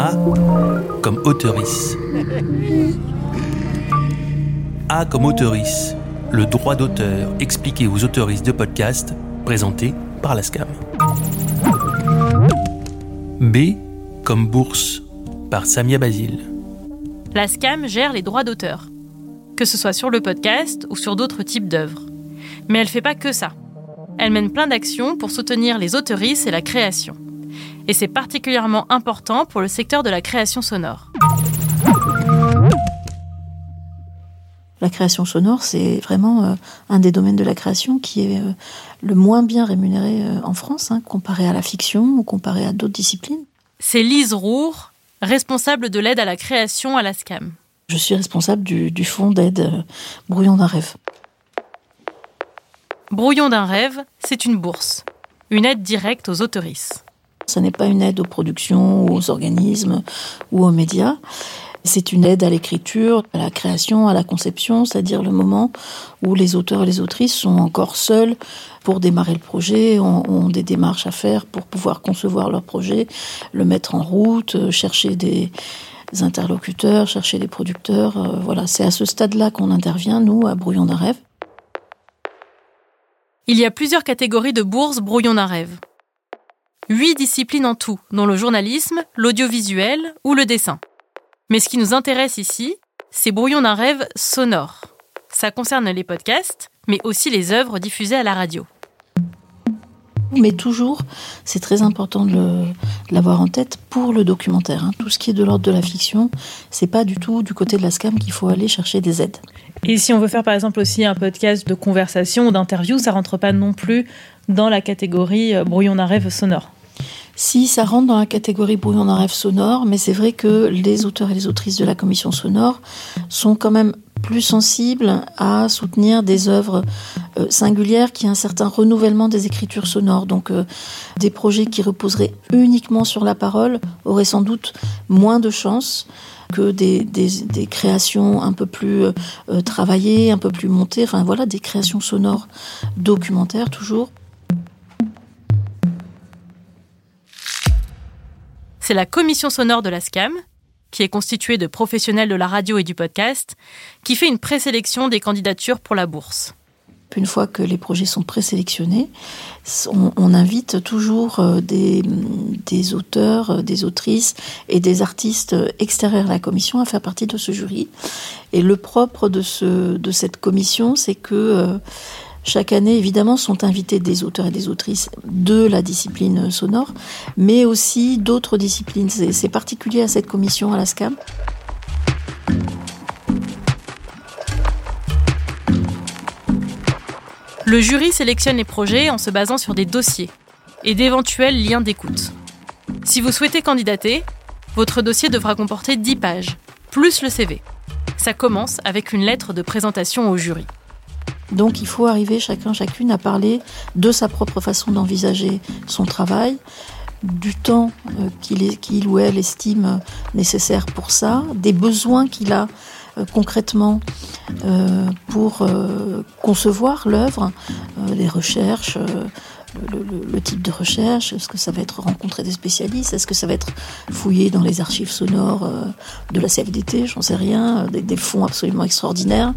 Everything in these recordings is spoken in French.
A comme auteurice. A comme auteurice, le droit d'auteur expliqué aux autoristes de podcast présenté par la SCAM. B comme bourse par Samia Basile. La SCAM gère les droits d'auteur, que ce soit sur le podcast ou sur d'autres types d'œuvres. Mais elle ne fait pas que ça. Elle mène plein d'actions pour soutenir les autoristes et la création. Et c'est particulièrement important pour le secteur de la création sonore. La création sonore, c'est vraiment euh, un des domaines de la création qui est euh, le moins bien rémunéré euh, en France, hein, comparé à la fiction ou comparé à d'autres disciplines. C'est Lise Roure, responsable de l'aide à la création à la SCAM. Je suis responsable du, du fonds d'aide Brouillon d'un rêve. Brouillon d'un rêve, c'est une bourse, une aide directe aux autoristes. Ce n'est pas une aide aux productions, aux organismes ou aux médias. C'est une aide à l'écriture, à la création, à la conception, c'est-à-dire le moment où les auteurs et les autrices sont encore seuls pour démarrer le projet, ont, des démarches à faire pour pouvoir concevoir leur projet, le mettre en route, chercher des interlocuteurs, chercher des producteurs. Euh, voilà, c'est à ce stade-là qu'on intervient, nous, à Brouillon d'un rêve. Il y a plusieurs catégories de bourses Brouillon d'un rêve. Huit disciplines en tout, dont le journalisme, l'audiovisuel ou le dessin. Mais ce qui nous intéresse ici, c'est Brouillon d'un rêve sonore. Ça concerne les podcasts, mais aussi les œuvres diffusées à la radio. Mais toujours, c'est très important de l'avoir en tête pour le documentaire. Hein. Tout ce qui est de l'ordre de la fiction, c'est pas du tout du côté de la SCAM qu'il faut aller chercher des aides. Et si on veut faire par exemple aussi un podcast de conversation ou d'interview, ça rentre pas non plus dans la catégorie euh, brouillon d'un rêve sonore si ça rentre dans la catégorie brouillon d'un rêve sonore, mais c'est vrai que les auteurs et les autrices de la commission sonore sont quand même plus sensibles à soutenir des œuvres euh, singulières qui ont un certain renouvellement des écritures sonores. Donc euh, des projets qui reposeraient uniquement sur la parole auraient sans doute moins de chances que des, créations un peu plus euh, travaillées, un peu plus montées, enfin voilà, des créations sonores documentaires toujours. C'est la commission sonore de la SCAM, qui est constituée de professionnels de la radio et du podcast, qui fait une présélection des candidatures pour la bourse. Une fois que les projets sont présélectionnés, on, invite toujours euh, des, auteurs, euh, des autrices et des artistes extérieurs à la commission à faire partie de ce jury. Et le propre de, ce, de cette commission, c'est que euh, chaque année, évidemment, sont invités des auteurs et des autrices de la discipline sonore, mais aussi d'autres disciplines. C'est particulier à cette commission à la SCAM. Le jury sélectionne les projets en se basant sur des dossiers et d'éventuels liens d'écoute. Si vous souhaitez candidater, votre dossier devra comporter 10 pages, plus le CV. Ça commence avec une lettre de présentation au jury. Donc il faut arriver chacun, chacune à parler de sa propre façon d'envisager son travail, du temps euh, qu'il ou elle estime nécessaire pour ça, des besoins qu'il a euh, concrètement euh, pour concevoir l'œuvre, les recherches, le, type de recherche Est-ce que ça va être rencontrer des spécialistes Est-ce que ça va être fouiller dans les archives sonores euh, de la CFDT J'en sais rien. Euh, des, fonds absolument extraordinaires.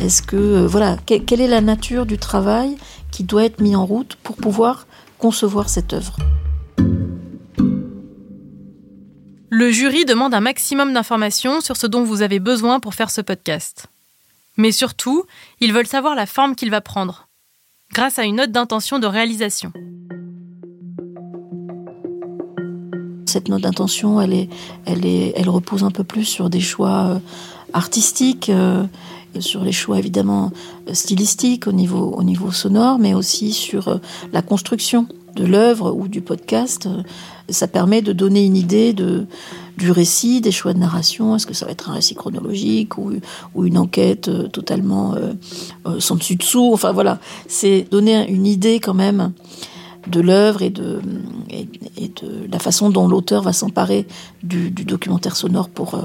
Est-ce que euh, voilà, quelle est la nature du travail qui doit être mis en route pour pouvoir concevoir cette œuvre? Le jury demande un maximum d'informations sur ce dont vous avez besoin pour faire ce podcast. Mais surtout, ils veulent savoir la forme qu'il va prendre grâce à une note d'intention de réalisation. Cette note d'intention, elle, est, elle, est, elle repose un peu plus sur des choix euh, artistiques, euh, sur les choix évidemment stylistiques au niveau, au niveau sonore, mais aussi sur euh, la construction de l'œuvre ou du podcast. Ça permet de donner une idée de, du récit, des choix de narration. Est-ce que ça va être un récit chronologique ou, ou une enquête euh, totalement euh, euh, sans dessus-dessous Enfin voilà, c'est donner une idée quand même de l'œuvre et de, et, de la façon dont l'auteur va s'emparer du, documentaire sonore pour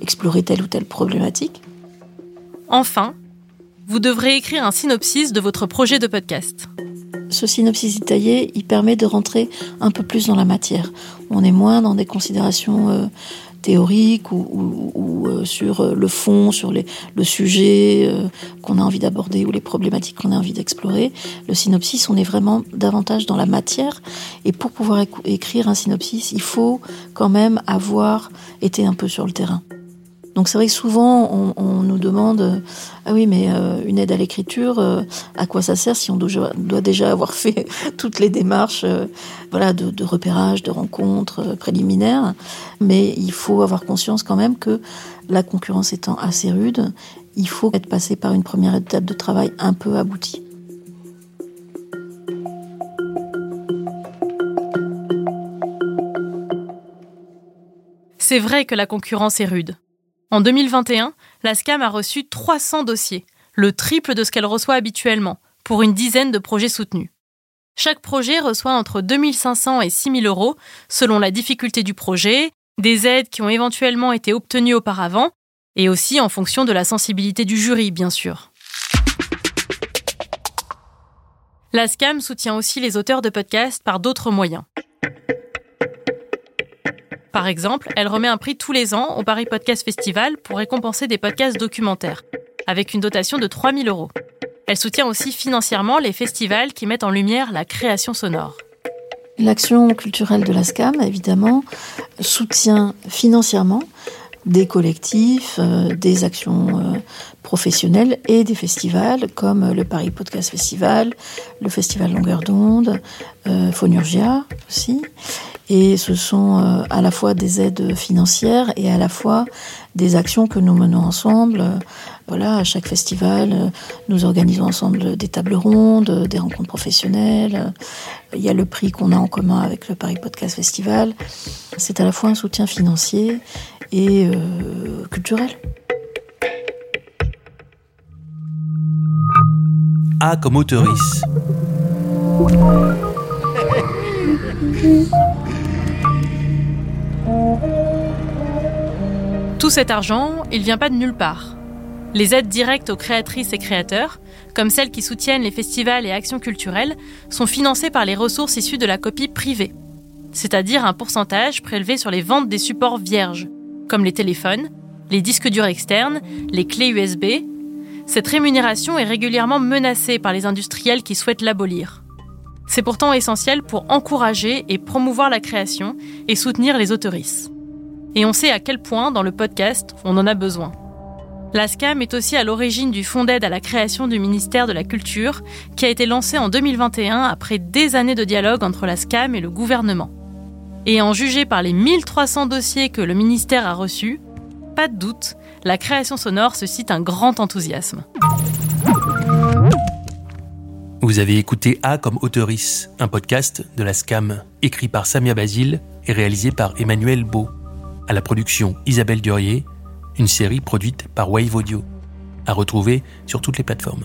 explorer telle ou telle problématique. Enfin, vous devrez écrire un synopsis de votre projet de podcast. Ce synopsis détaillé, il permet de rentrer un peu plus dans la matière. On est moins dans des considérations euh, théoriques ou, euh, sur euh, le fond, sur le sujet qu'on a envie d'aborder ou les problématiques qu'on a envie d'explorer. Le synopsis, on est vraiment davantage dans la matière. Et pour pouvoir écrire un synopsis, il faut quand même avoir été un peu sur le terrain. Donc c'est vrai que souvent on, nous demande euh, ah oui mais euh, une aide à l'écriture euh, à quoi ça sert si on doit, déjà avoir fait toutes les démarches voilà de, repérage de rencontres préliminaires mais il faut avoir conscience quand même que la concurrence étant assez rude il faut être passé par une première étape de travail un peu aboutie. C'est vrai que la concurrence est rude. En 2021, la SCAM a reçu 300 dossiers, le triple de ce qu'elle reçoit habituellement, pour une dizaine de projets soutenus. Chaque projet reçoit entre 2500 et 6000 euros selon la difficulté du projet, des aides qui ont éventuellement été obtenues auparavant, et aussi en fonction de la sensibilité du jury, bien sûr. La SCAM soutient aussi les auteurs de podcasts par d'autres moyens. Par exemple, elle remet un prix tous les ans au Paris Podcast Festival pour récompenser des podcasts documentaires, avec une dotation de 3000 euros. Elle soutient aussi financièrement les festivals qui mettent en lumière la création sonore. L'action culturelle de la SCAM, évidemment, soutient financièrement des collectifs, euh, des actions euh, professionnelles et des festivals comme le Paris Podcast Festival, le Festival Longueur d'onde, euh, Phonurgia aussi. Et ce sont euh, à la fois des aides financières et à la fois des actions que nous menons ensemble. Voilà, à chaque festival, nous organisons ensemble des tables rondes, des rencontres professionnelles. Il y a le prix qu'on a en commun avec le Paris Podcast Festival. C'est à la fois un soutien financier et euh, culturel. A comme auteurice. Tout cet argent, il vient pas de nulle part. Les aides directes aux créatrices et créateurs, comme celles qui soutiennent les festivals et actions culturelles, sont financées par les ressources issues de la copie privée, c'est-à-dire un pourcentage prélevé sur les ventes des supports vierges, comme les téléphones, les disques durs externes, les clés USB. Cette rémunération est régulièrement menacée par les industriels qui souhaitent l'abolir. C'est pourtant essentiel pour encourager et promouvoir la création et soutenir les autoristes. Et on sait à quel point, dans le podcast, on en a besoin. La SCAM est aussi à l'origine du fonds d'aide à la création du ministère de la Culture, qui a été lancé en 2021 après des années de dialogue entre la SCAM et le gouvernement. Et en jugé par les 1300 dossiers que le ministère a reçus, pas de doute, la création sonore suscite un grand enthousiasme. Vous avez écouté A comme Autoris, un podcast de la SCAM, écrit par Samia Basile et réalisé par Emmanuel Beau. À la production Isabelle Durier, une série produite par Wave Audio. À retrouver sur toutes les plateformes.